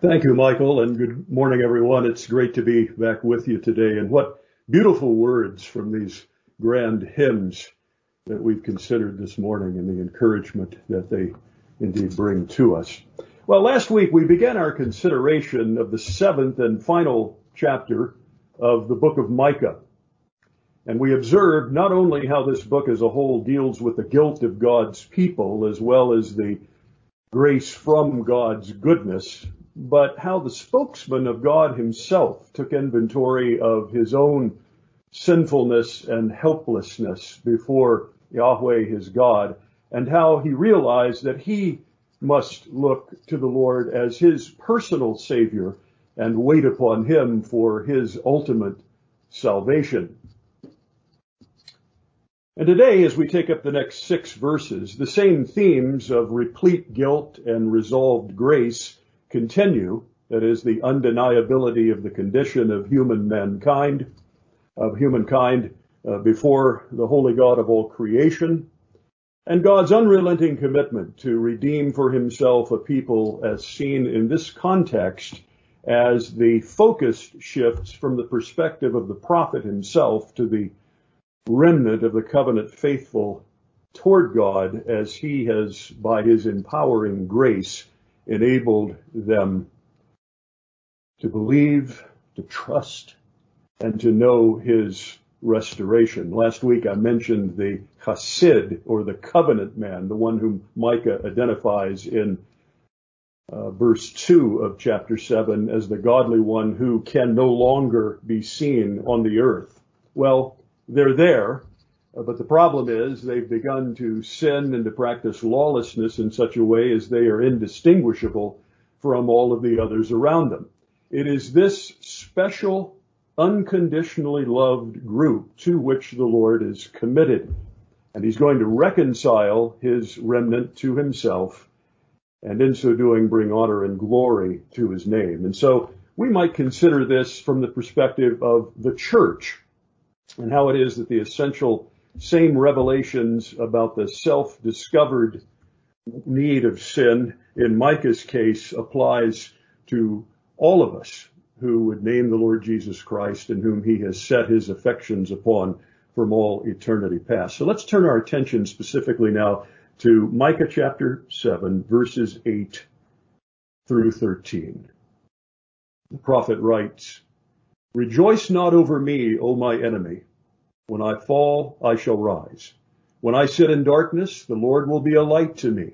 Thank you, Michael, and good morning, everyone. It's great to be back with you today. And what beautiful words from these grand hymns that we've considered this morning and the encouragement that they indeed bring to us. Well, last week we began our consideration of the seventh and final chapter of the book of Micah. And we observed not only how this book as a whole deals with the guilt of God's people as well as the grace from God's goodness, but how the spokesman of God himself took inventory of his own sinfulness and helplessness before Yahweh his God, and how he realized that he must look to the Lord as his personal Savior and wait upon him for his ultimate salvation. And today, as we take up the next six verses, the same themes of replete guilt and resolved grace continue. That is the undeniability of the condition of human mankind, of humankind uh, before the holy God of all creation, and God's unrelenting commitment to redeem for himself a people as seen in this context as the focus shifts from the perspective of the prophet himself to the remnant of the covenant faithful toward God as he has, by his empowering grace, enabled them to believe, to trust, and to know his restoration. Last week I mentioned the Hasid, or the covenant man, the one whom Micah identifies in uh, verse 2 of chapter 7 as the godly one who can no longer be seen on the earth. Well, they're there, Uh, but the problem is they've begun to sin and to practice lawlessness in such a way as they are indistinguishable from all of the others around them. It is this special, unconditionally loved group to which the Lord is committed. And he's going to reconcile his remnant to himself and in so doing bring honor and glory to his name. And so we might consider this from the perspective of the church and how it is that the essential same revelations about the self-discovered need of sin in Micah's case applies to all of us who would name the Lord Jesus Christ and whom he has set his affections upon from all eternity past. So let's turn our attention specifically now to Micah chapter 7 verses 8 through 13. The prophet writes, Rejoice not over me, O my enemy. When I fall, I shall rise. When I sit in darkness, the Lord will be a light to me.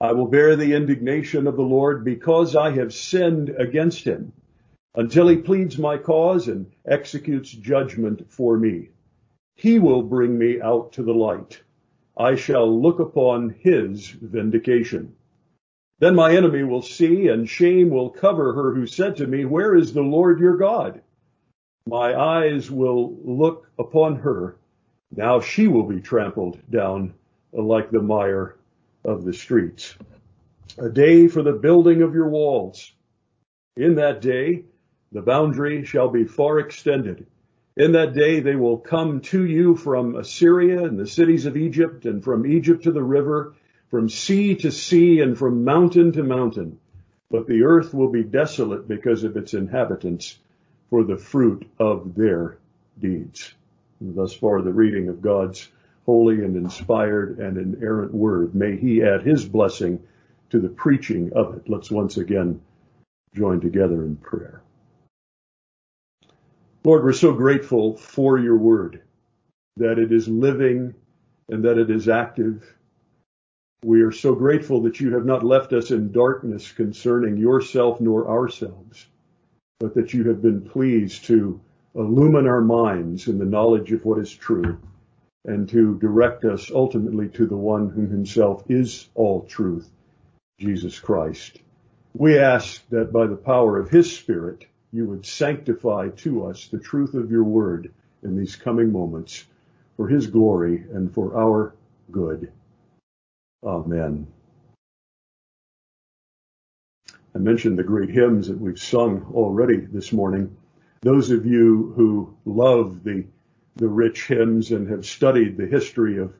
I will bear the indignation of the Lord because I have sinned against him until he pleads my cause and executes judgment for me. He will bring me out to the light. I shall look upon his vindication. Then my enemy will see and shame will cover her who said to me, where is the Lord your God? My eyes will look upon her. Now she will be trampled down like the mire of the streets. A day for the building of your walls. In that day, the boundary shall be far extended. In that day, they will come to you from Assyria and the cities of Egypt and from Egypt to the river, from sea to sea and from mountain to mountain. But the earth will be desolate because of its inhabitants for the fruit of their deeds. And thus far, the reading of God's holy and inspired and inerrant word. May he add his blessing to the preaching of it. Let's once again join together in prayer. Lord, we're so grateful for your word, that it is living and that it is active. We are so grateful that you have not left us in darkness concerning yourself nor ourselves but that you have been pleased to illumine our minds in the knowledge of what is true and to direct us ultimately to the one who himself is all truth, Jesus Christ. We ask that by the power of his spirit, you would sanctify to us the truth of your word in these coming moments for his glory and for our good. Amen. I mentioned the great hymns that we've sung already this morning. Those of you who love the, the rich hymns and have studied the history of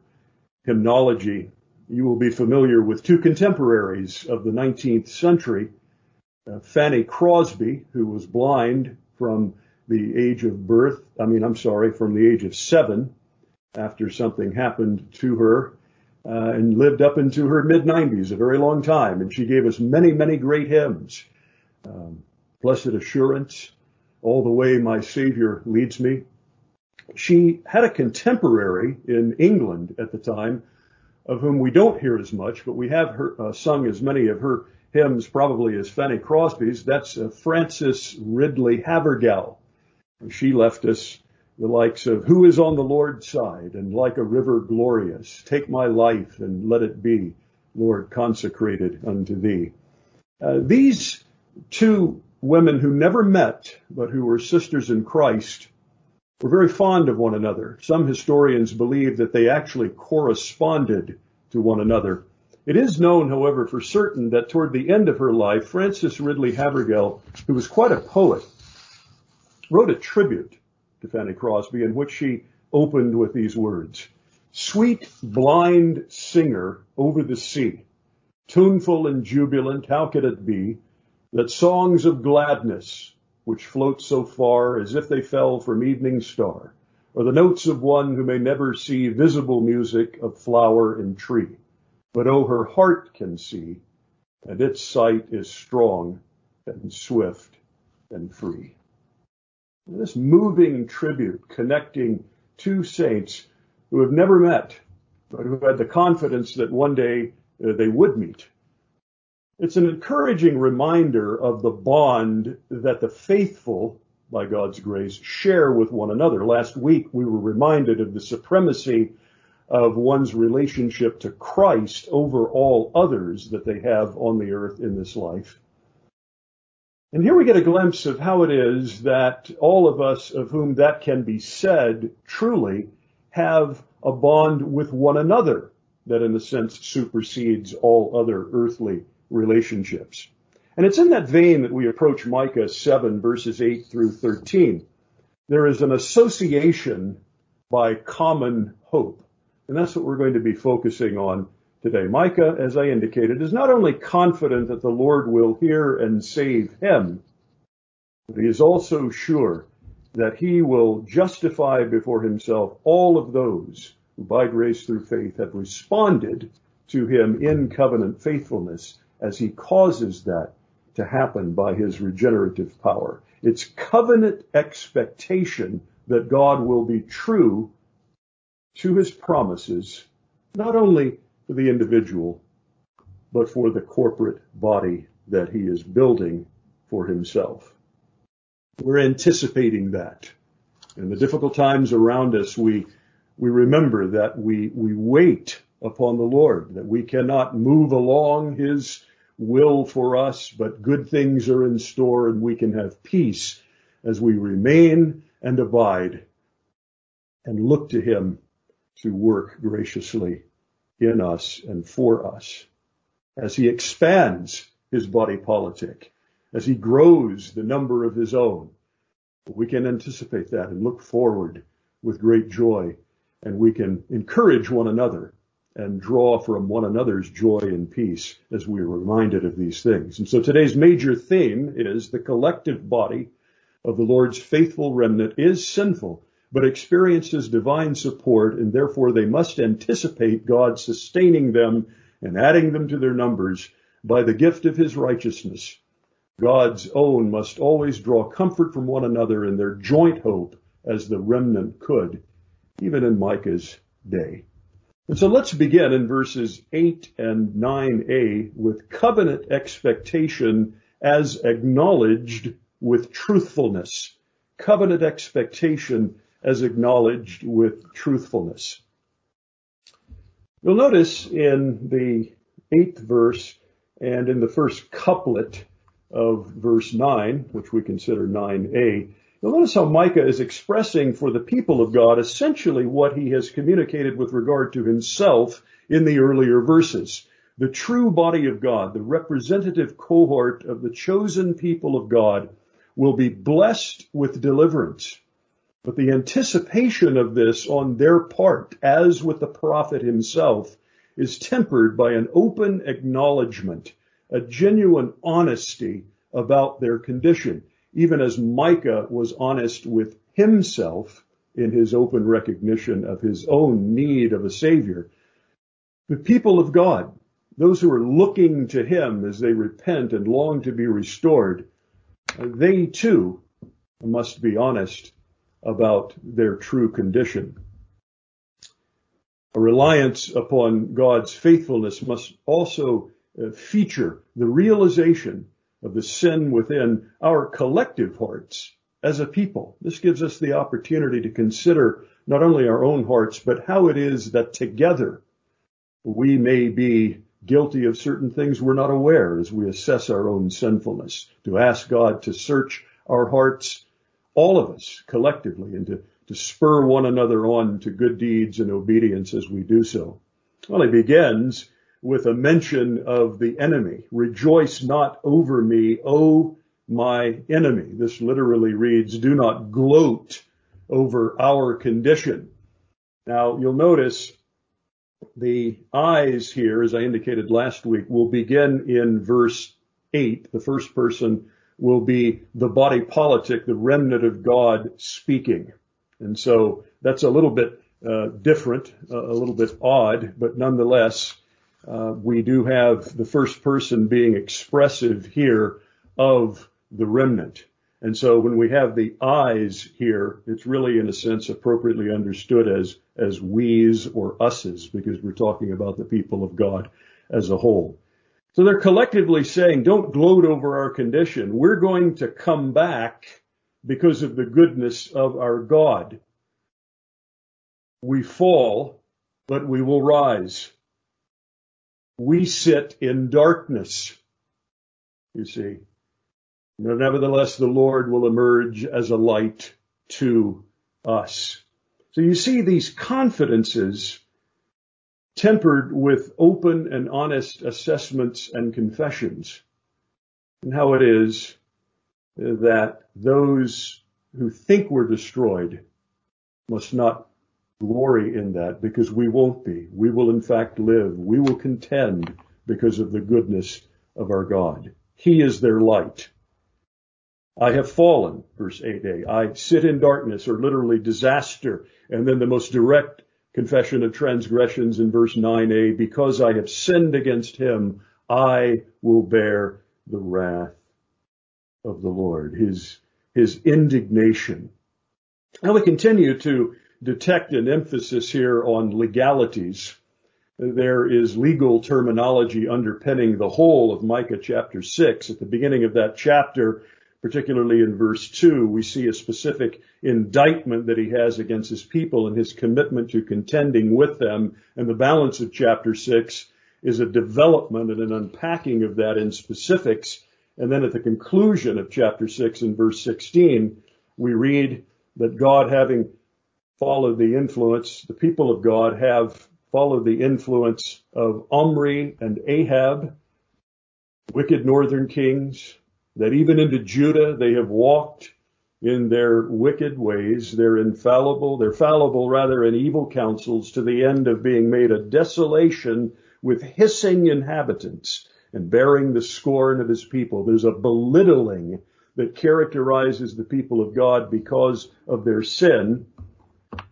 hymnology, you will be familiar with two contemporaries of the 19th century Uh, Fanny Crosby, who was blind from the age of birth, I mean, I'm sorry, from the age of seven, after something happened to her, uh, and lived up into her mid 90s, a very long time. And she gave us many, many great hymns. Um, Blessed Assurance, All the Way My Savior Leads Me. She had a contemporary in England at the time of whom we don't hear as much, but we have her, uh, sung as many of her hymns probably as Fanny Crosby's. That's uh, Frances Ridley Havergal. She left us the likes of Who is on the Lord's side and Like a River Glorious. Take my life and let it be, Lord, consecrated unto thee. Uh, these two women who never met, but who were sisters in Christ, were very fond of one another. Some historians believe that they actually corresponded to one another. It is known, however, for certain that toward the end of her life, Frances Ridley Havergal, who was quite a poet, wrote a tribute to Fanny Crosby in which she opened with these words. Sweet blind singer over the sea, tuneful and jubilant, how could it be that songs of gladness which float so far as if they fell from evening star, or the notes of one who may never see visible music of flower and tree. But oh, her heart can see, and its sight is strong and swift and free. This moving tribute connecting two saints who have never met, but who had the confidence that one day uh, they would meet it's an encouraging reminder of the bond that the faithful, by God's grace, share with one another. Last week we were reminded of the supremacy of one's relationship to Christ over all others that they have on the earth in this life. And here we get a glimpse of how it is that all of us of whom that can be said truly have a bond with one another that in a sense supersedes all other earthly relationships. And it's in that vein that we approach Micah 7 verses 8 through 13. There is an association by common hope. And that's what we're going to be focusing on today. Micah, as I indicated, is not only confident that the Lord will hear and save him, but he is also sure that he will justify before himself all of those who by grace through faith have responded to him in covenant faithfulness as he causes that to happen by his regenerative power. It's covenant expectation that God will be true to his promises, not only for the individual, but for the corporate body that he is building for himself. We're anticipating that. In the difficult times around us, we, we remember that we, we wait upon the Lord, that we cannot move along his will for us, but good things are in store and we can have peace as we remain and abide and look to him to work graciously in us and for us as he expands his body politic, as he grows the number of his own. We can anticipate that and look forward with great joy and we can encourage one another and draw from one another's joy and peace as we are reminded of these things. And so today's major theme is the collective body of the Lord's faithful remnant is sinful, but experiences divine support and therefore they must anticipate God sustaining them and adding them to their numbers by the gift of his righteousness. God's own must always draw comfort from one another in their joint hope as the remnant could, even in Micah's day. And so let's begin in verses 8 and 9a with covenant expectation as acknowledged with truthfulness. Covenant expectation as acknowledged with truthfulness. You'll notice in the eighth verse and in the first couplet of verse 9, which we consider 9a, You'll notice how Micah is expressing for the people of God essentially what he has communicated with regard to himself in the earlier verses. The true body of God, the representative cohort of the chosen people of God will be blessed with deliverance. But the anticipation of this on their part, as with the prophet himself, is tempered by an open acknowledgement, a genuine honesty about their condition. Even as Micah was honest with himself in his open recognition of his own need of a savior, the people of God, those who are looking to him as they repent and long to be restored, they too must be honest about their true condition. A reliance upon God's faithfulness must also uh, feature the realization of the sin within our collective hearts as a people. This gives us the opportunity to consider not only our own hearts, but how it is that together we may be guilty of certain things we're not aware as we assess our own sinfulness, to ask God to search our hearts, all of us collectively, and to, to spur one another on to good deeds and obedience as we do so. Well, he begins with a mention of the enemy. Rejoice not over me, O my enemy. This literally reads, do not gloat over our condition. Now you'll notice the I's here, as I indicated last week, will begin in verse 8. The first person will be the body politic, the remnant of God speaking. And so that's a little bit uh, different, uh, a little bit odd, but nonetheless, uh, we do have the first person being expressive here of the remnant. And so when we have the I's here, it's really in a sense appropriately understood as, as we's or us's because we're talking about the people of God as a whole. So they're collectively saying, don't gloat over our condition. We're going to come back because of the goodness of our God. We fall, but we will rise. We sit in darkness. You see, Nevertheless, the Lord will emerge as a light to us. So you see these confidences tempered with open and honest assessments and confessions and how it is that those who think we're destroyed must not glory in that because we won't be. We will in fact live. We will contend because of the goodness of our God. He is their light. I have fallen, verse 8a. I sit in darkness, or literally disaster. And then the most direct confession of transgressions in verse 9a, because I have sinned against him, I will bear the wrath of the Lord, his, his indignation. Now we continue to detect an emphasis here on legalities. There is legal terminology underpinning the whole of Micah chapter 6. At the beginning of that chapter, particularly in verse 2, we see a specific indictment that he has against his people and his commitment to contending with them. And the balance of chapter 6 is a development and an unpacking of that in specifics. And then at the conclusion of chapter 6 in verse 16, we read that God having followed the influence, the people of God have followed the influence of Omri and Ahab, wicked northern kings, that even into Judah they have walked in their wicked ways. They're infallible, they're fallible rather in evil counsels to the end of being made a desolation with hissing inhabitants and bearing the scorn of his people. There's a belittling that characterizes the people of God because of their sin.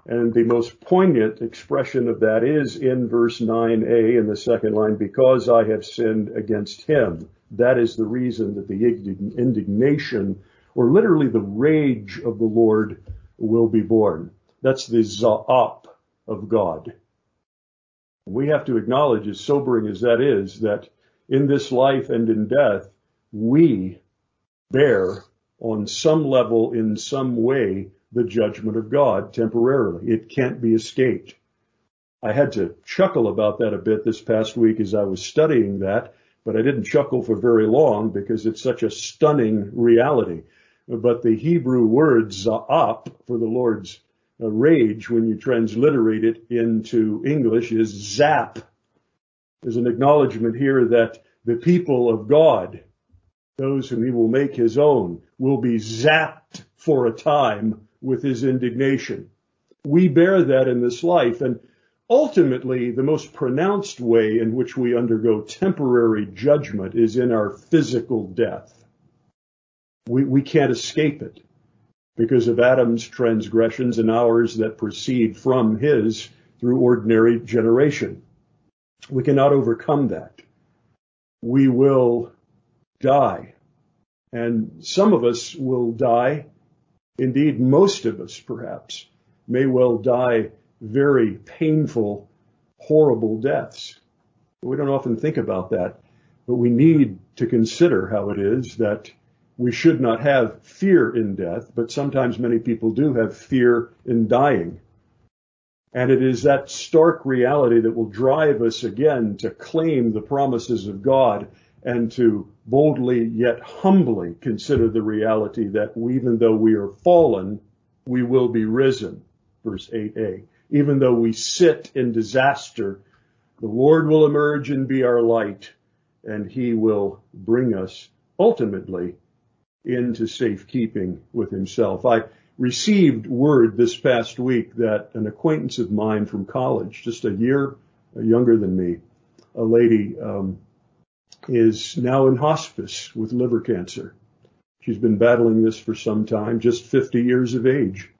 And the most poignant expression of that is in verse 9a in the second line, because I have sinned against him. That is the reason that the indignation, or literally the rage of the Lord, will be borne. That's the za'ap of God. We have to acknowledge, as sobering as that is, that in this life and in death, we bear on some level, in some way, the judgment of God temporarily. It can't be escaped. I had to chuckle about that a bit this past week as I was studying that but I didn't chuckle for very long because it's such a stunning reality. But the Hebrew word za'ap for the Lord's uh, rage, when you transliterate it into English, is zap. There's an acknowledgement here that the people of God, those whom he will make his own, will be zapped for a time with his indignation. We bear that in this life, and Ultimately, the most pronounced way in which we undergo temporary judgment is in our physical death. We, we can't escape it because of Adam's transgressions and ours that proceed from his through ordinary generation. We cannot overcome that. We will die. And some of us will die, indeed most of us perhaps, may well die very painful, horrible deaths. We don't often think about that, but we need to consider how it is that we should not have fear in death, but sometimes many people do have fear in dying. And it is that stark reality that will drive us again to claim the promises of God and to boldly yet humbly consider the reality that even though we are fallen, we will be risen. Verse 8a. Even though we sit in disaster, the Lord will emerge and be our light and he will bring us ultimately into safekeeping with himself. I received word this past week that an acquaintance of mine from college, just a year younger than me, a lady um, is now in hospice with liver cancer. She's been battling this for some time, just 50 years of age.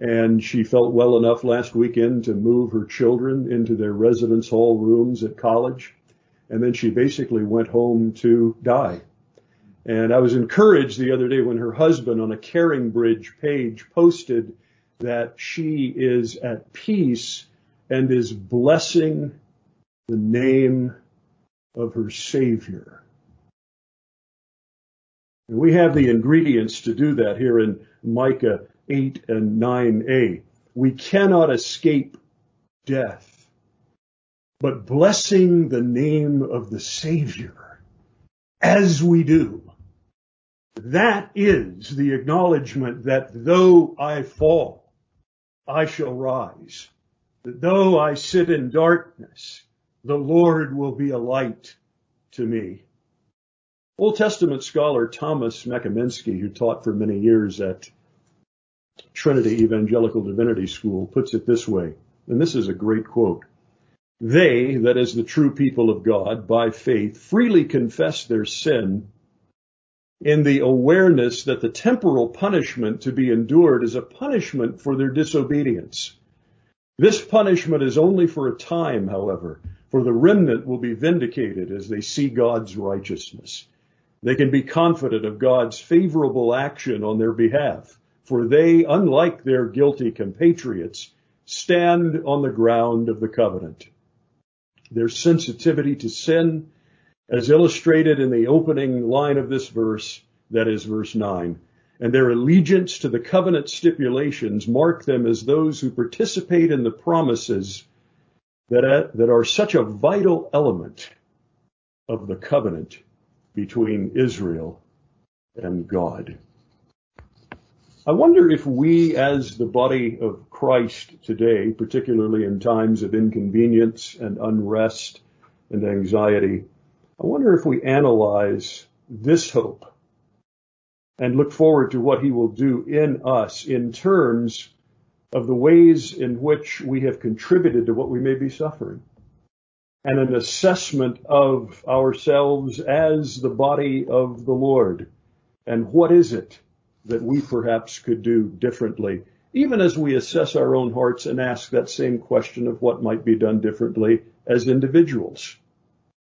And she felt well enough last weekend to move her children into their residence hall rooms at college. And then she basically went home to die. And I was encouraged the other day when her husband on a CaringBridge page posted that she is at peace and is blessing the name of her Savior. And we have the ingredients to do that here in Micah 8 and 9a. We cannot escape death, but blessing the name of the Savior as we do. That is the acknowledgement that though I fall, I shall rise. That though I sit in darkness, the Lord will be a light to me. Old Testament scholar Thomas McComiskey, who taught for many years at Trinity Evangelical Divinity School, puts it this way, and this is a great quote. They, that is the true people of God, by faith, freely confess their sin in the awareness that the temporal punishment to be endured is a punishment for their disobedience. This punishment is only for a time, however, for the remnant will be vindicated as they see God's righteousness. They can be confident of God's favorable action on their behalf, for they, unlike their guilty compatriots, stand on the ground of the covenant. Their sensitivity to sin, as illustrated in the opening line of this verse, that is verse 9, and their allegiance to the covenant stipulations mark them as those who participate in the promises that, that are such a vital element of the covenant between Israel and God. I wonder if we as the body of Christ today, particularly in times of inconvenience and unrest and anxiety, I wonder if we analyze this hope and look forward to what he will do in us in terms of the ways in which we have contributed to what we may be suffering and an assessment of ourselves as the body of the Lord. And what is it that we perhaps could do differently, even as we assess our own hearts and ask that same question of what might be done differently as individuals?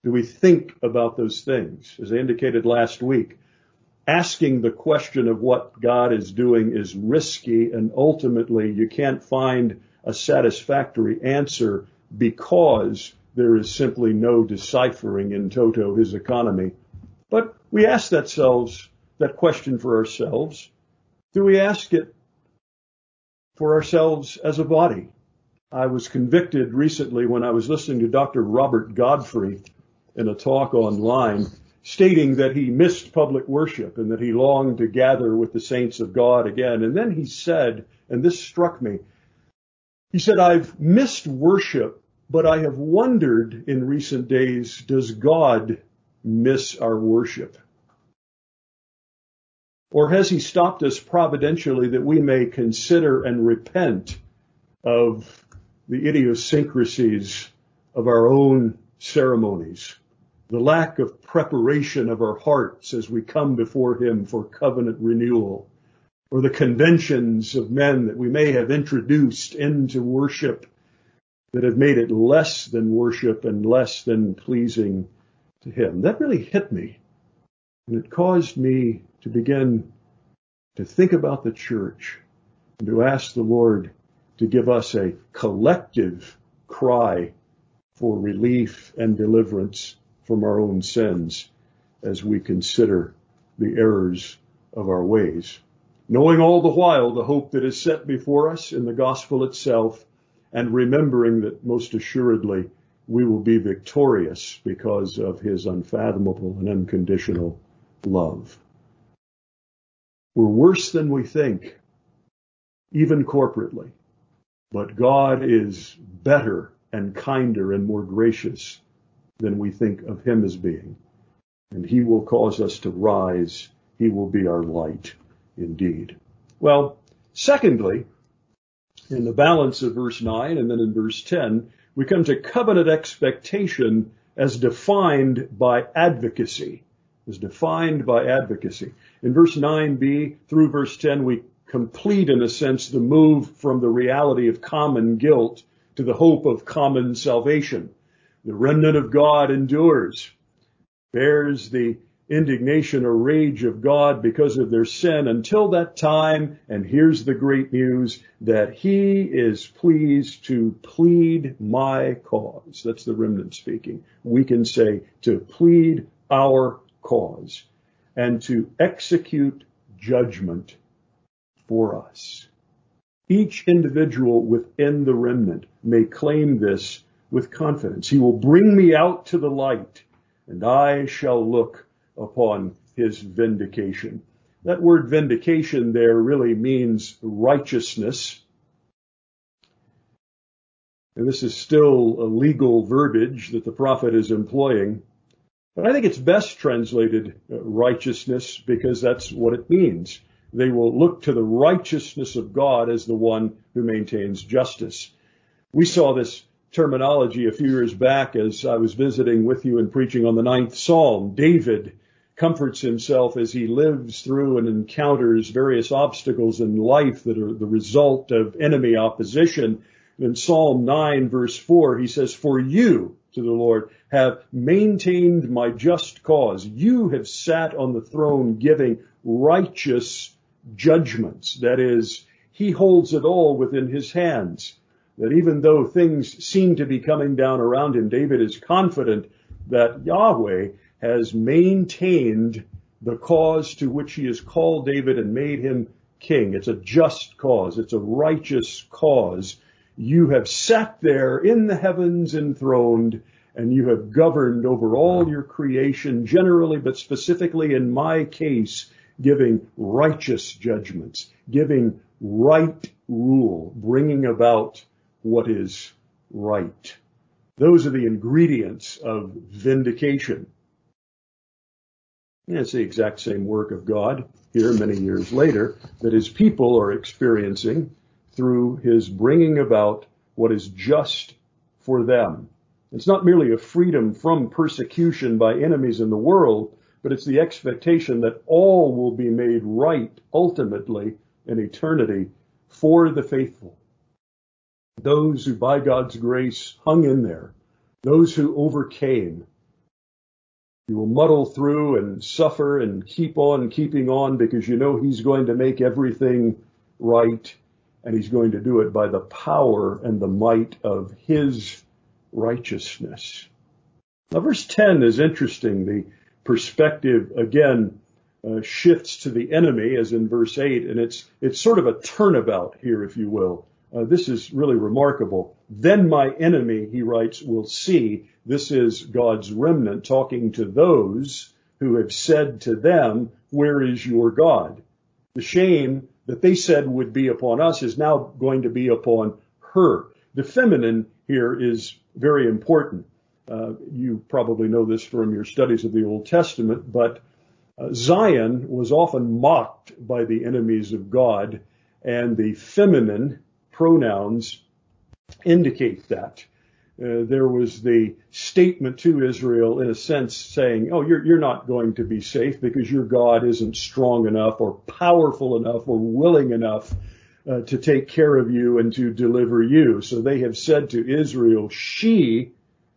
Do we think about those things? As I indicated last week, asking the question of what God is doing is risky and ultimately you can't find a satisfactory answer because there is simply no deciphering in toto his economy. But we ask that selves, that question for ourselves. Do we ask it for ourselves as a body? I was convicted recently when I was listening to Dr. Robert Godfrey in a talk online stating that he missed public worship and that he longed to gather with the saints of God again. And then he said, and this struck me, he said, I've missed worship, but I have wondered in recent days, does God miss our worship? Or has he stopped us providentially that we may consider and repent of the idiosyncrasies of our own ceremonies? the lack of preparation of our hearts as we come before Him for covenant renewal, or the conventions of men that we may have introduced into worship that have made it less than worship and less than pleasing to Him. That really hit me. And it caused me to begin to think about the church and to ask the Lord to give us a collective cry for relief and deliverance from our own sins as we consider the errors of our ways. Knowing all the while the hope that is set before us in the gospel itself and remembering that most assuredly we will be victorious because of his unfathomable and unconditional love. We're worse than we think, even corporately, but God is better and kinder and more gracious than we think of him as being. And he will cause us to rise. He will be our light indeed. Well, secondly, in the balance of verse 9 and then in verse 10, we come to covenant expectation as defined by advocacy. As defined by advocacy. In verse 9b through verse 10, we complete in a sense the move from the reality of common guilt to the hope of common salvation. The remnant of God endures, bears the indignation or rage of God because of their sin until that time. And here's the great news that he is pleased to plead my cause. That's the remnant speaking. We can say to plead our cause and to execute judgment for us. Each individual within the remnant may claim this with confidence. He will bring me out to the light and I shall look upon his vindication. That word vindication there really means righteousness. And this is still a legal verbiage that the prophet is employing. But I think it's best translated uh, righteousness because that's what it means. They will look to the righteousness of God as the one who maintains justice. We saw this terminology a few years back as I was visiting with you and preaching on the ninth Psalm. David comforts himself as he lives through and encounters various obstacles in life that are the result of enemy opposition. In Psalm 9 verse 4, he says, For you, to the Lord, have maintained my just cause. You have sat on the throne giving righteous judgments. That is, he holds it all within his hands. That even though things seem to be coming down around him, David is confident that Yahweh has maintained the cause to which he has called David and made him king. It's a just cause. It's a righteous cause. You have sat there in the heavens enthroned and you have governed over all your creation generally, but specifically in my case, giving righteous judgments, giving right rule, bringing about what is right. Those are the ingredients of vindication. And it's the exact same work of God here many years later that his people are experiencing through his bringing about what is just for them. It's not merely a freedom from persecution by enemies in the world, but it's the expectation that all will be made right ultimately in eternity for the faithful. Those who by God's grace hung in there, those who overcame. You will muddle through and suffer and keep on keeping on because you know He's going to make everything right and He's going to do it by the power and the might of His righteousness. Now verse 10 is interesting. The perspective again uh, shifts to the enemy as in verse 8 and it's it's sort of a turnabout here if you will uh, this is really remarkable then my enemy he writes will see this is God's remnant talking to those who have said to them where is your God the shame that they said would be upon us is now going to be upon her the feminine here is very important uh, you probably know this from your studies of the Old Testament, but uh, Zion was often mocked by the enemies of God, and the feminine pronouns indicate that. Uh, there was the statement to Israel in a sense saying, oh, you're, you're not going to be safe because your God isn't strong enough or powerful enough or willing enough uh, to take care of you and to deliver you. So they have said to Israel, she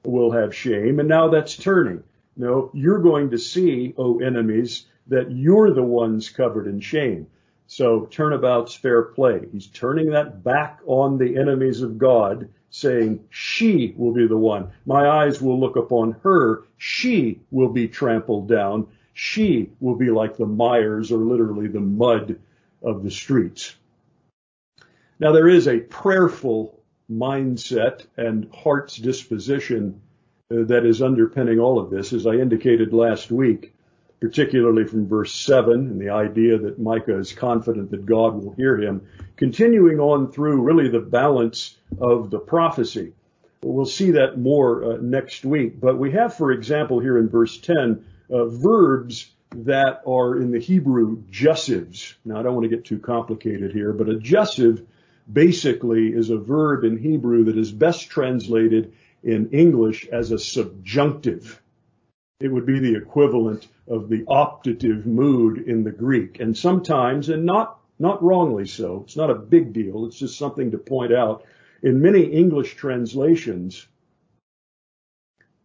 will have shame. And now that's turning. No, you're going to see, O enemies, that you're the ones covered in shame. So turnabout's fair play. He's turning that back on the enemies of God, saying, she will be the one. My eyes will look upon her. She will be trampled down. She will be like the mires or literally the mud of the streets. Now there is a prayerful mindset and heart's disposition that is underpinning all of this, as I indicated last week particularly from verse 7 and the idea that Micah is confident that God will hear him, continuing on through really the balance of the prophecy. We'll see that more uh, next week. But we have, for example, here in verse 10, uh, verbs that are in the Hebrew jussives. Now, I don't want to get too complicated here, but a jussive basically is a verb in Hebrew that is best translated in English as a subjunctive. It would be the equivalent of the optative mood in the Greek. And sometimes, and not, not wrongly so, it's not a big deal, it's just something to point out. In many English translations,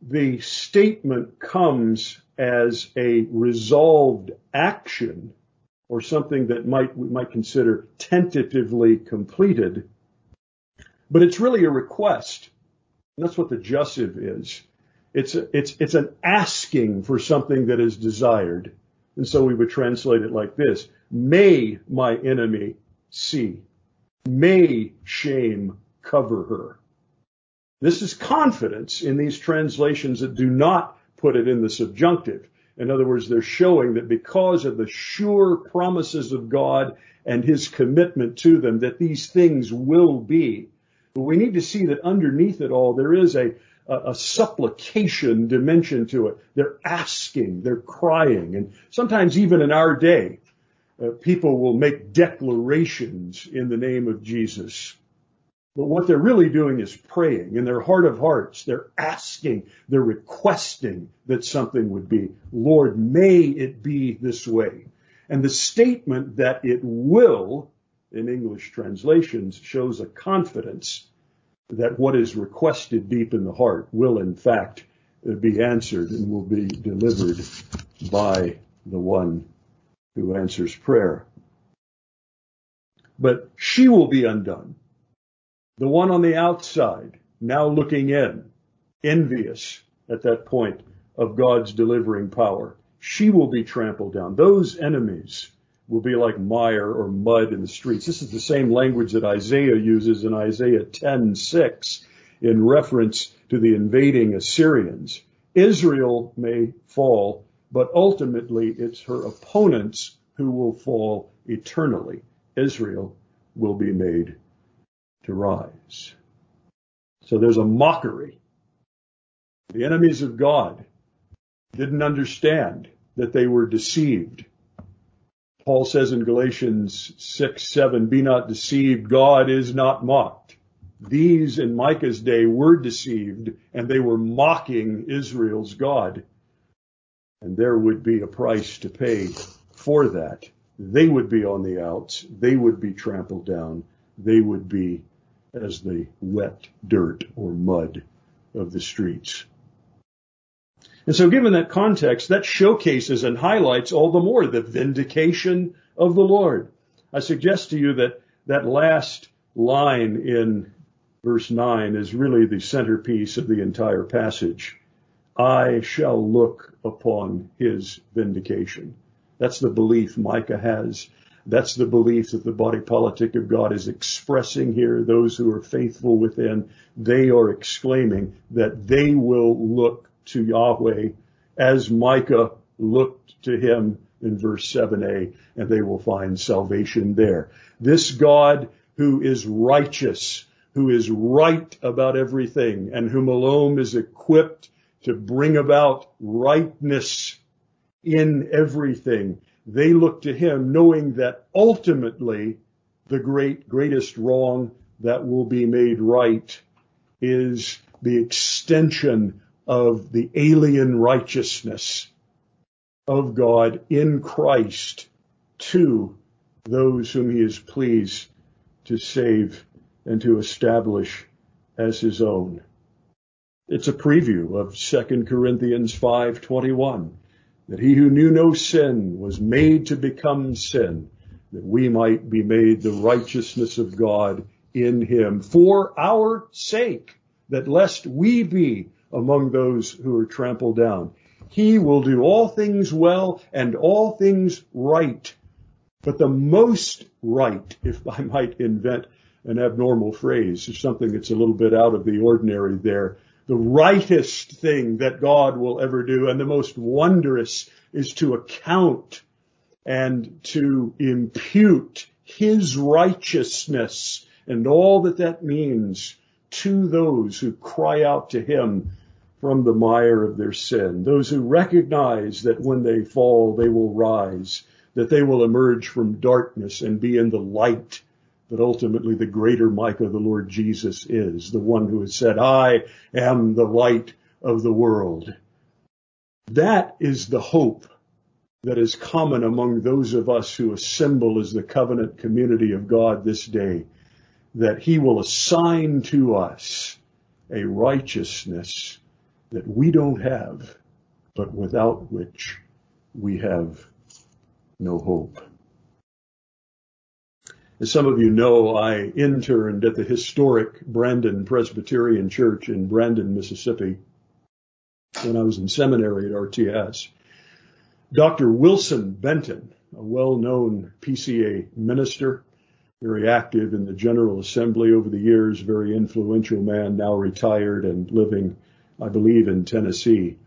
the statement comes as a resolved action or something that might, we might consider tentatively completed, but it's really a request. And that's what the jussive is. It's, it's, it's an asking for something that is desired. And so we would translate it like this. May my enemy see. May shame cover her. This is confidence in these translations that do not put it in the subjunctive. In other words, they're showing that because of the sure promises of God and his commitment to them, that these things will be. But we need to see that underneath it all, there is a, a, a supplication dimension to it. They're asking, they're crying, and sometimes even in our day, uh, people will make declarations in the name of Jesus. But what they're really doing is praying in their heart of hearts. They're asking, they're requesting that something would be. Lord, may it be this way. And the statement that it will in English translations shows a confidence that what is requested deep in the heart will in fact be answered and will be delivered by the one who answers prayer. But she will be undone. The one on the outside, now looking in, envious at that point of God's delivering power. She will be trampled down. Those enemies will be like mire or mud in the streets. This is the same language that Isaiah uses in Isaiah 10:6 in reference to the invading Assyrians. Israel may fall, but ultimately it's her opponents who will fall eternally. Israel will be made to rise. So there's a mockery. The enemies of God didn't understand that they were deceived Paul says in Galatians 6, 7, be not deceived. God is not mocked. These in Micah's day were deceived and they were mocking Israel's God. And there would be a price to pay for that. They would be on the outs. They would be trampled down. They would be as the wet dirt or mud of the streets. And so given that context, that showcases and highlights all the more the vindication of the Lord. I suggest to you that that last line in verse 9 is really the centerpiece of the entire passage. I shall look upon his vindication. That's the belief Micah has. That's the belief that the body politic of God is expressing here. Those who are faithful within, they are exclaiming that they will look to Yahweh as Micah looked to him in verse 7a, and they will find salvation there. This God who is righteous, who is right about everything, and whom alone is equipped to bring about rightness in everything. They look to him knowing that ultimately the great, greatest wrong that will be made right is the extension of the alien righteousness of God in Christ to those whom he is pleased to save and to establish as his own. It's a preview of 2 Corinthians 5:21 that he who knew no sin was made to become sin that we might be made the righteousness of God in him for our sake that lest we be among those who are trampled down. He will do all things well and all things right. But the most right, if I might invent an abnormal phrase, is something that's a little bit out of the ordinary there. The rightest thing that God will ever do and the most wondrous is to account and to impute his righteousness and all that that means to those who cry out to him from the mire of their sin. Those who recognize that when they fall, they will rise, that they will emerge from darkness and be in the light that ultimately the greater Micah, the Lord Jesus is, the one who has said, I am the light of the world. That is the hope that is common among those of us who assemble as the covenant community of God this day, that he will assign to us a righteousness that we don't have, but without which we have no hope. As some of you know, I interned at the historic Brandon Presbyterian Church in Brandon, Mississippi when I was in seminary at RTS. Dr. Wilson Benton, a well-known PCA minister, very active in the General Assembly over the years, very influential man, now retired and living I believe, in Tennessee.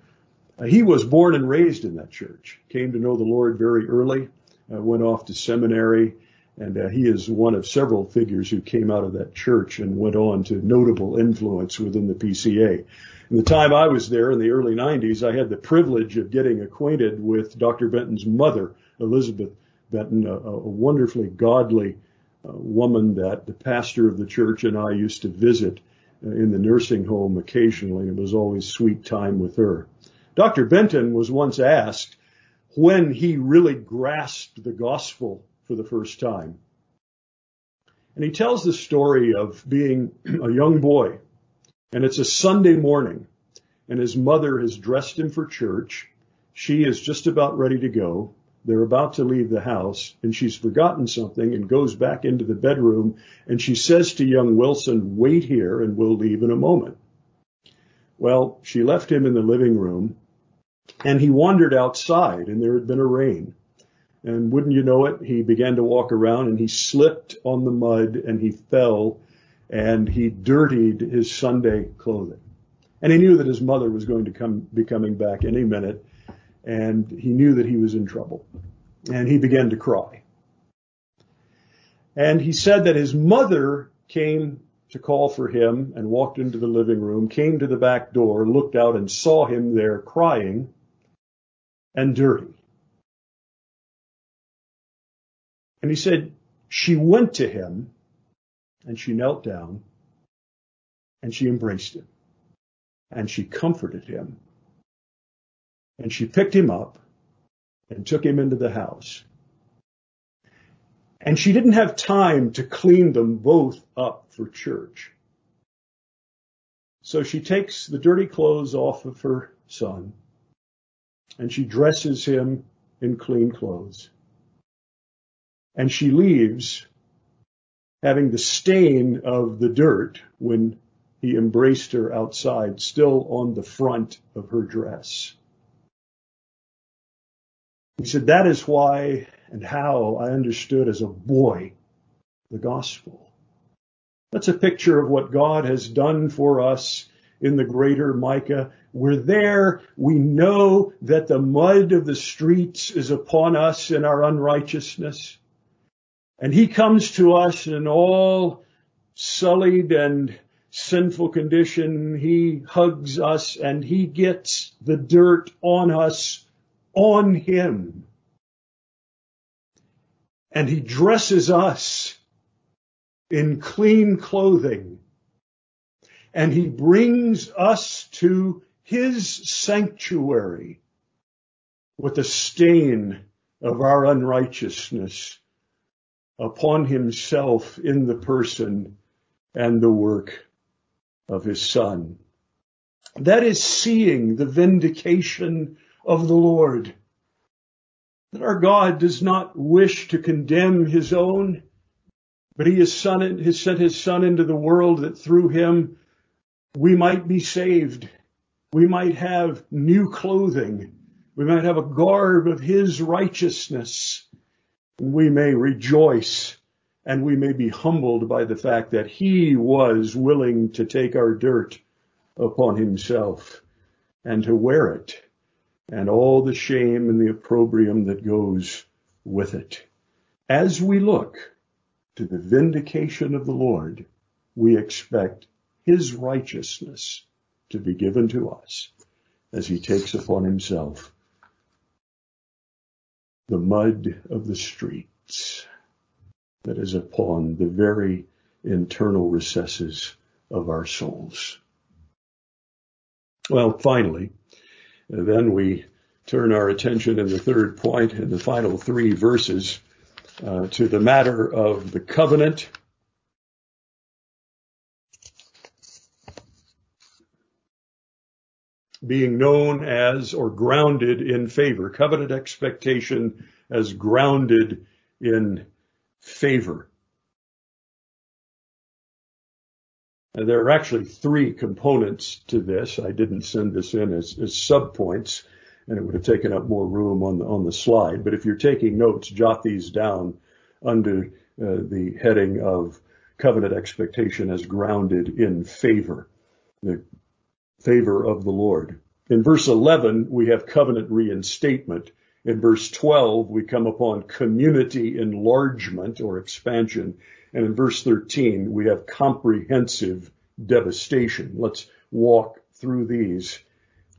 Uh, he was born and raised in that church, came to know the Lord very early, uh, went off to seminary, and uh, he is one of several figures who came out of that church and went on to notable influence within the PCA. In the time I was there in the early 90s, I had the privilege of getting acquainted with Dr. Benton's mother, Elizabeth Benton, a, a wonderfully godly Uh, woman that the pastor of the church and I used to visit uh, in the nursing home occasionally. It was always sweet time with her. Dr. Benton was once asked when he really grasped the gospel for the first time. And he tells the story of being a young boy and it's a Sunday morning and his mother has dressed him for church. She is just about ready to go. They're about to leave the house and she's forgotten something and goes back into the bedroom and she says to young Wilson, wait here and we'll leave in a moment. Well, she left him in the living room and he wandered outside and there had been a rain. And wouldn't you know it, he began to walk around and he slipped on the mud and he fell and he dirtied his Sunday clothing. And he knew that his mother was going to come, be coming back any minute and he knew that he was in trouble. And he began to cry. And he said that his mother came to call for him and walked into the living room, came to the back door, looked out and saw him there crying and dirty. And he said, she went to him and she knelt down and she embraced him and she comforted him and she picked him up and took him into the house. And she didn't have time to clean them both up for church. So she takes the dirty clothes off of her son and she dresses him in clean clothes. And she leaves having the stain of the dirt when he embraced her outside still on the front of her dress. He said, that is why and how I understood as a boy the gospel. That's a picture of what God has done for us in the greater Micah. We're there. We know that the mud of the streets is upon us in our unrighteousness. And he comes to us in all sullied and sinful condition. He hugs us and he gets the dirt on us on him. And he dresses us in clean clothing. and he brings us to his sanctuary with the stain of our unrighteousness upon himself in the person and the work of his son. That is seeing the vindication of the Lord. That our God does not wish to condemn his own, but he has, son, has sent his son into the world that through him we might be saved. We might have new clothing. We might have a garb of his righteousness. We may rejoice and we may be humbled by the fact that he was willing to take our dirt upon himself and to wear it and all the shame and the opprobrium that goes with it. As we look to the vindication of the Lord, we expect his righteousness to be given to us as he takes upon himself the mud of the streets that is upon the very internal recesses of our souls. Well, finally, then we turn our attention in the third point in the final three verses uh, to the matter of the covenant. Being known as or grounded in favor, covenant expectation as grounded in favor. There are actually three components to this. I didn't send this in as, as subpoints, and it would have taken up more room on the, on the slide. But if you're taking notes, jot these down under uh, the heading of covenant expectation as grounded in favor, the favor of the Lord. In verse 11, we have covenant reinstatement. In verse 12, we come upon community enlargement or expansion. And in verse 13, we have comprehensive devastation. Let's walk through these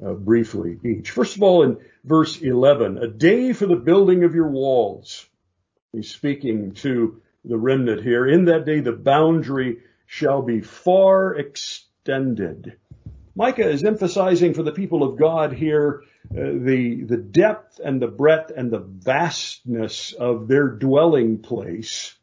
uh, briefly each. First of all, in verse 11, a day for the building of your walls. He's speaking to the remnant here. In that day, the boundary shall be far extended. Micah is emphasizing for the people of God here Uh, the, the depth and the breadth and the vastness of their dwelling place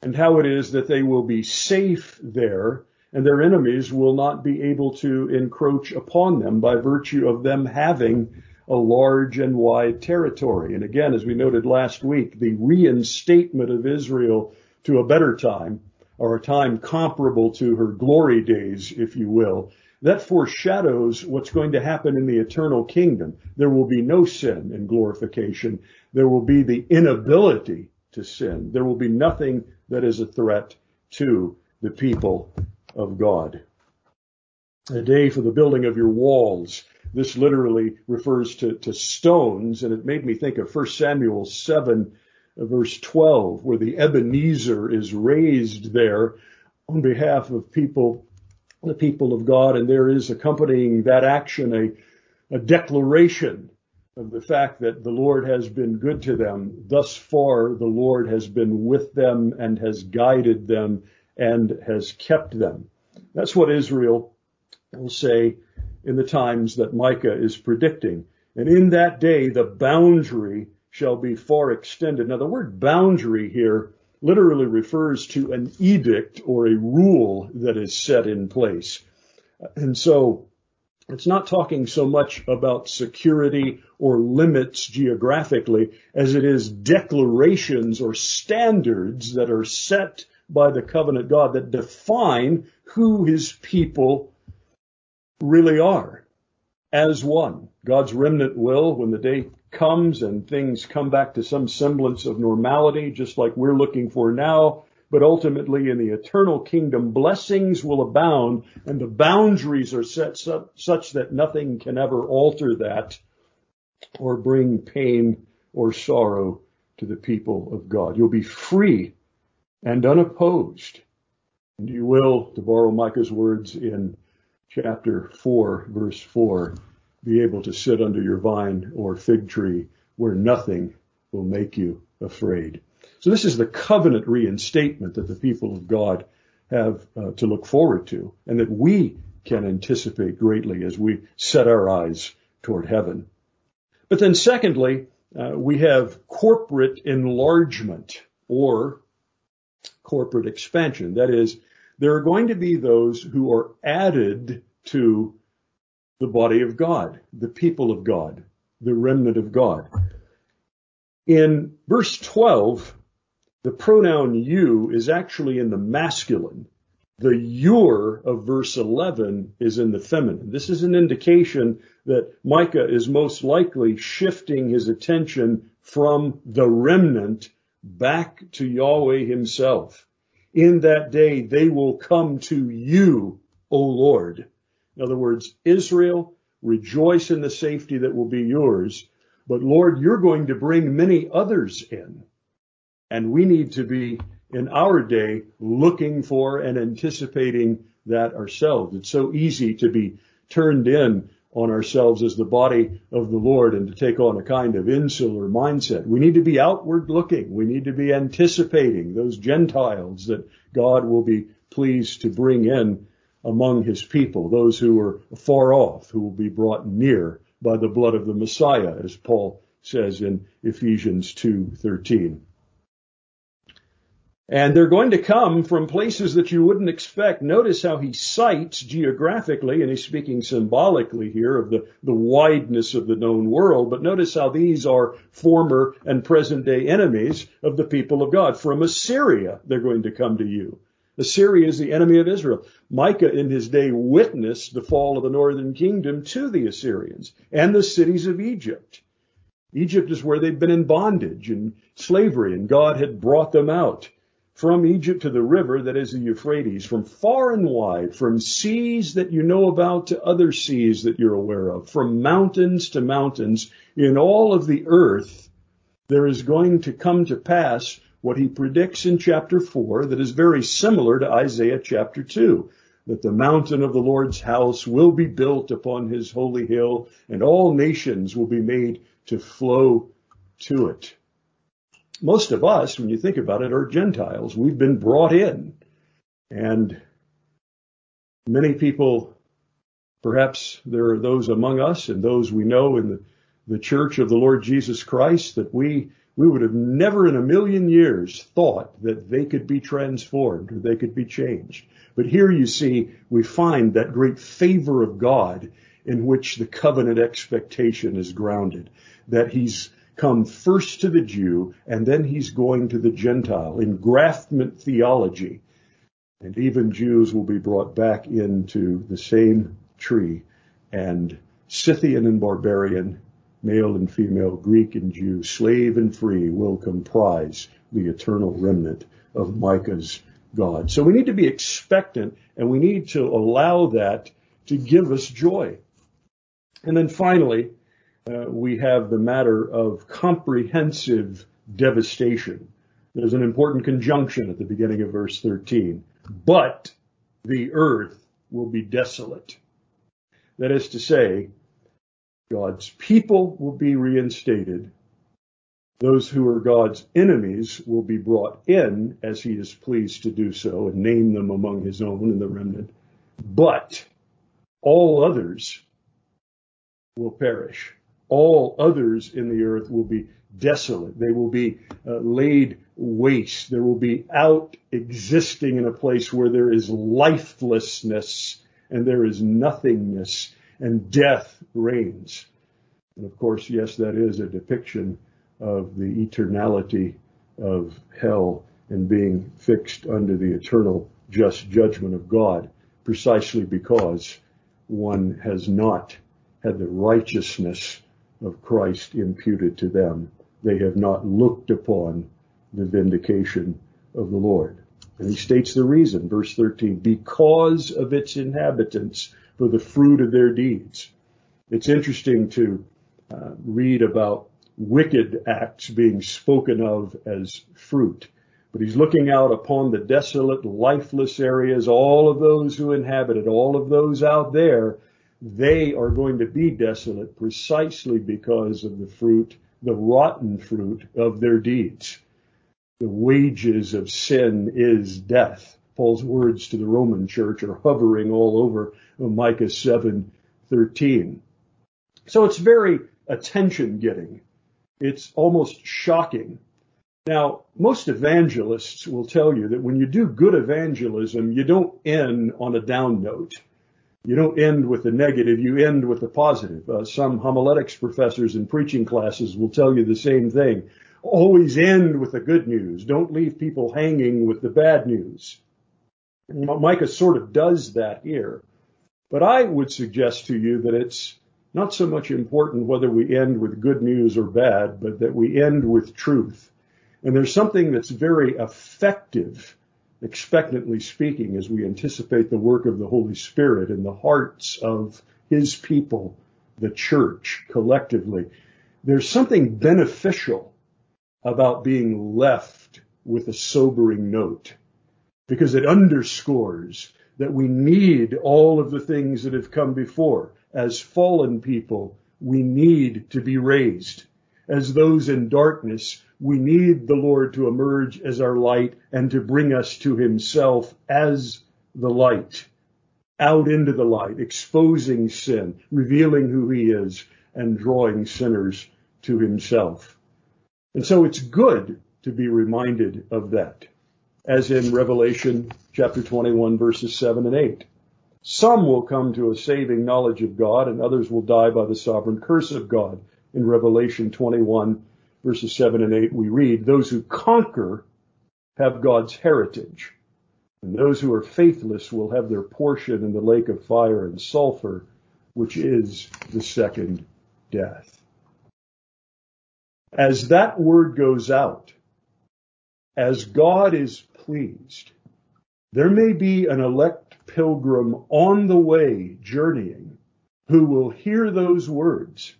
and how it is that they will be safe there and their enemies will not be able to encroach upon them by virtue of them having a large and wide territory. And again, as we noted last week, the reinstatement of Israel to a better time, or a time comparable to her glory days, if you will, that foreshadows what's going to happen in the eternal kingdom. There will be no sin in glorification. There will be the inability to sin. There will be nothing that is a threat to the people of God. A day for the building of your walls. This literally refers to, to stones, and it made me think of 1 Samuel 7, verse 12, where the Ebenezer is raised there on behalf of people, the people of God, and there is accompanying that action a, a declaration of the fact that the Lord has been good to them. Thus far, the Lord has been with them and has guided them and has kept them. That's what Israel will say in the times that Micah is predicting. And in that day, the boundary shall be far extended. Now, the word boundary here literally refers to an edict or a rule that is set in place. And so it's not talking so much about security or limits geographically as it is declarations or standards that are set by the covenant God that define who his people really are as one. God's remnant will, when the day comes and things come back to some semblance of normality, just like we're looking for now, but ultimately in the eternal kingdom, blessings will abound and the boundaries are set such that nothing can ever alter that or bring pain or sorrow to the people of God. You'll be free and unopposed. And you will, to borrow Micah's words in chapter 4, verse 4, be able to sit under your vine or fig tree where nothing will make you afraid. So this is the covenant reinstatement that the people of God have uh, to look forward to and that we can anticipate greatly as we set our eyes toward heaven. But then secondly, uh, we have corporate enlargement or corporate expansion. That is, there are going to be those who are added to the body of God, the people of God, the remnant of God. In verse 12, the pronoun you is actually in the masculine. The your of verse 11 is in the feminine. This is an indication that Micah is most likely shifting his attention from the remnant back to Yahweh himself. In that day, they will come to you, O Lord. In other words, Israel, rejoice in the safety that will be yours. But Lord, you're going to bring many others in. And we need to be in our day looking for and anticipating that ourselves. It's so easy to be turned in on ourselves as the body of the Lord and to take on a kind of insular mindset. We need to be outward looking. We need to be anticipating those Gentiles that God will be pleased to bring in among his people, those who are far off, who will be brought near by the blood of the Messiah, as Paul says in Ephesians 2:13. And they're going to come from places that you wouldn't expect. Notice how he cites geographically, and he's speaking symbolically here of the, the wideness of the known world, but notice how these are former and present day enemies of the people of God. From Assyria, they're going to come to you. Assyria is the enemy of Israel. Micah in his day witnessed the fall of the northern kingdom to the Assyrians and the cities of Egypt. Egypt is where they'd been in bondage and slavery and God had brought them out from Egypt to the river that is the Euphrates, from far and wide, from seas that you know about to other seas that you're aware of, from mountains to mountains, in all of the earth, there is going to come to pass what he predicts in chapter 4 that is very similar to Isaiah chapter 2 that the mountain of the Lord's house will be built upon his holy hill and all nations will be made to flow to it most of us, when you think about it, are Gentiles. We've been brought in. And many people, perhaps there are those among us and those we know in the, the church of the Lord Jesus Christ that we, we would have never in a million years thought that they could be transformed or they could be changed. But here you see, we find that great favor of God in which the covenant expectation is grounded, that he's come first to the Jew and then he's going to the Gentile. Engraftment theology. And even Jews will be brought back into the same tree and Scythian and barbarian, male and female, Greek and Jew, slave and free will comprise the eternal remnant of Micah's God. So we need to be expectant and we need to allow that to give us joy. And then finally, uh, we have the matter of comprehensive devastation. There's an important conjunction at the beginning of verse 13. But the earth will be desolate. That is to say, God's people will be reinstated. Those who are God's enemies will be brought in as he is pleased to do so and name them among his own in the remnant. But all others will perish all others in the earth will be desolate. They will be uh, laid waste. There will be out existing in a place where there is lifelessness and there is nothingness and death reigns. And of course, yes, that is a depiction of the eternality of hell and being fixed under the eternal just judgment of God precisely because one has not had the righteousness of Christ imputed to them. They have not looked upon the vindication of the Lord. And he states the reason, verse 13, because of its inhabitants for the fruit of their deeds. It's interesting to uh, read about wicked acts being spoken of as fruit. But he's looking out upon the desolate, lifeless areas, all of those who inhabit it, all of those out there they are going to be desolate precisely because of the fruit, the rotten fruit of their deeds. The wages of sin is death. Paul's words to the Roman church are hovering all over Micah 7:13. So it's very attention getting. It's almost shocking. Now, most evangelists will tell you that when you do good evangelism, you don't end on a down note. You don't end with the negative, you end with the positive. Uh, some homiletics professors in preaching classes will tell you the same thing. Always end with the good news. Don't leave people hanging with the bad news. Micah sort of does that here. But I would suggest to you that it's not so much important whether we end with good news or bad, but that we end with truth. And there's something that's very effective expectantly speaking as we anticipate the work of the Holy Spirit in the hearts of his people, the church collectively. There's something beneficial about being left with a sobering note because it underscores that we need all of the things that have come before. As fallen people, we need to be raised. As those in darkness, we need the Lord to emerge as our light and to bring us to himself as the light, out into the light, exposing sin, revealing who he is, and drawing sinners to himself. And so it's good to be reminded of that, as in Revelation chapter 21 verses 7 and 8. Some will come to a saving knowledge of God and others will die by the sovereign curse of God. In Revelation 21 verses 7 and 8, we read, Those who conquer have God's heritage, and those who are faithless will have their portion in the lake of fire and sulfur, which is the second death. As that word goes out, as God is pleased, there may be an elect pilgrim on the way journeying who will hear those words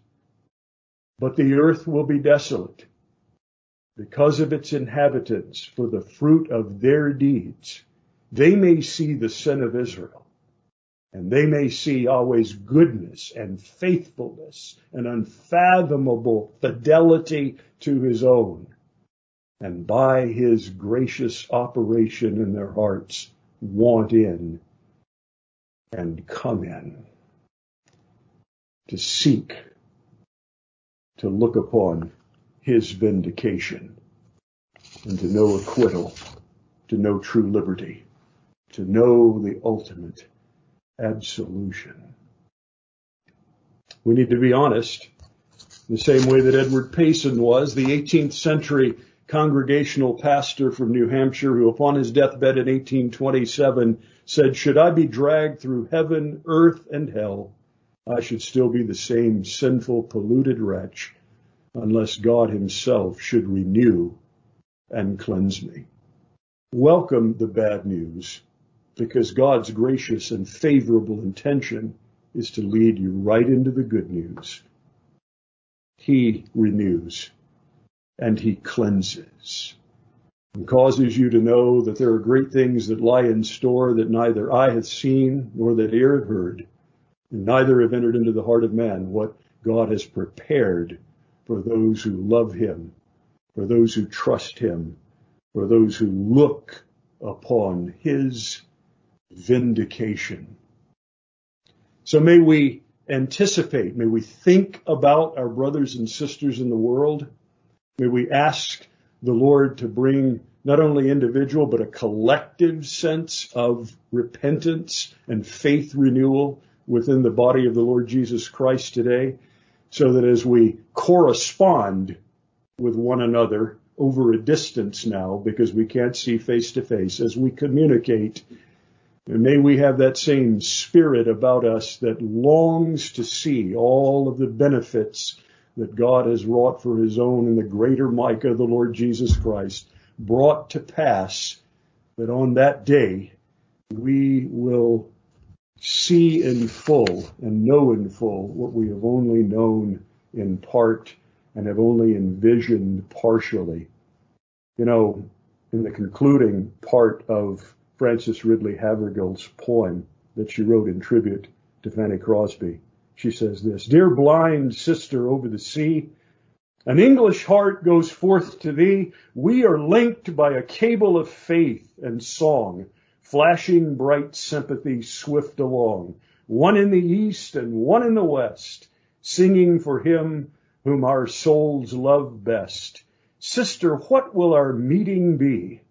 but the earth will be desolate because of its inhabitants for the fruit of their deeds. They may see the sin of Israel and they may see always goodness and faithfulness and unfathomable fidelity to his own. And by his gracious operation in their hearts, want in and come in to seek to look upon his vindication and to know acquittal, to know true liberty, to know the ultimate absolution. We need to be honest, the same way that Edward Payson was, the 18th century congregational pastor from New Hampshire who upon his deathbed in 1827 said, should I be dragged through heaven, earth, and hell, I should still be the same sinful, polluted wretch unless God himself should renew and cleanse me. Welcome the bad news because God's gracious and favorable intention is to lead you right into the good news. He renews and he cleanses and causes you to know that there are great things that lie in store that neither eye hath seen nor that ear hath heard and neither have entered into the heart of man what God has prepared for those who love him, for those who trust him, for those who look upon his vindication. So may we anticipate, may we think about our brothers and sisters in the world. May we ask the Lord to bring not only individual, but a collective sense of repentance and faith renewal within the body of the Lord Jesus Christ today, so that as we correspond with one another over a distance now, because we can't see face to face, as we communicate, may we have that same spirit about us that longs to see all of the benefits that God has wrought for his own in the greater Micah, the Lord Jesus Christ, brought to pass that on that day we will see in full and know in full what we have only known in part and have only envisioned partially. You know, in the concluding part of Frances Ridley Havergal's poem that she wrote in tribute to Fanny Crosby, she says this, Dear blind sister over the sea, an English heart goes forth to thee. We are linked by a cable of faith and song flashing bright sympathy swift along, one in the east and one in the west, singing for him whom our souls love best. Sister, what will our meeting be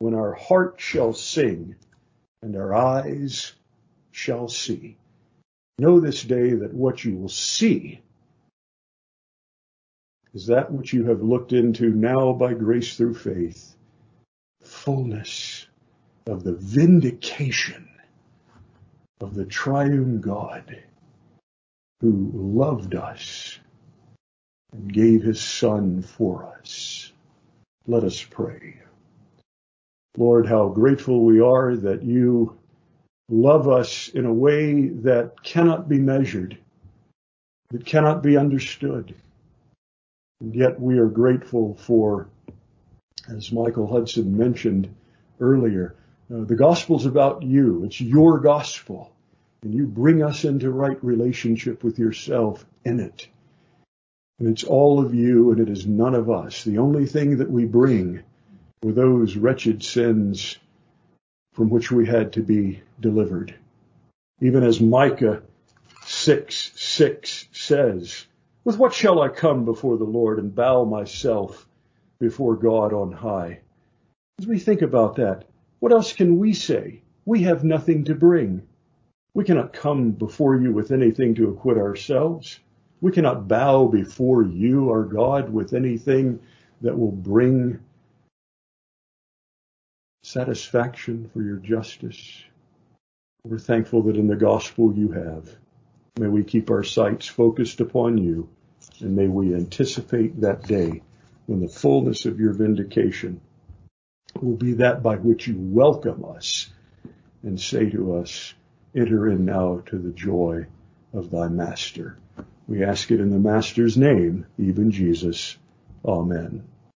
when our heart shall sing and our eyes shall see? Know this day that what you will see is that which you have looked into now by grace through faith, fullness of the vindication of the triune God who loved us and gave his son for us. Let us pray. Lord, how grateful we are that you love us in a way that cannot be measured, that cannot be understood. And yet we are grateful for, as Michael Hudson mentioned earlier, uh, the gospel's about you. It's your gospel. And you bring us into right relationship with yourself in it. And it's all of you and it is none of us. The only thing that we bring were those wretched sins from which we had to be delivered. Even as Micah 6, 6 says, with what shall I come before the Lord and bow myself before God on high? As we think about that, what else can we say? We have nothing to bring. We cannot come before you with anything to acquit ourselves. We cannot bow before you, our God, with anything that will bring satisfaction for your justice. We're thankful that in the gospel you have. May we keep our sights focused upon you, and may we anticipate that day when the fullness of your vindication will be that by which you welcome us and say to us, enter in now to the joy of thy master. We ask it in the Master's name, even Jesus. Amen.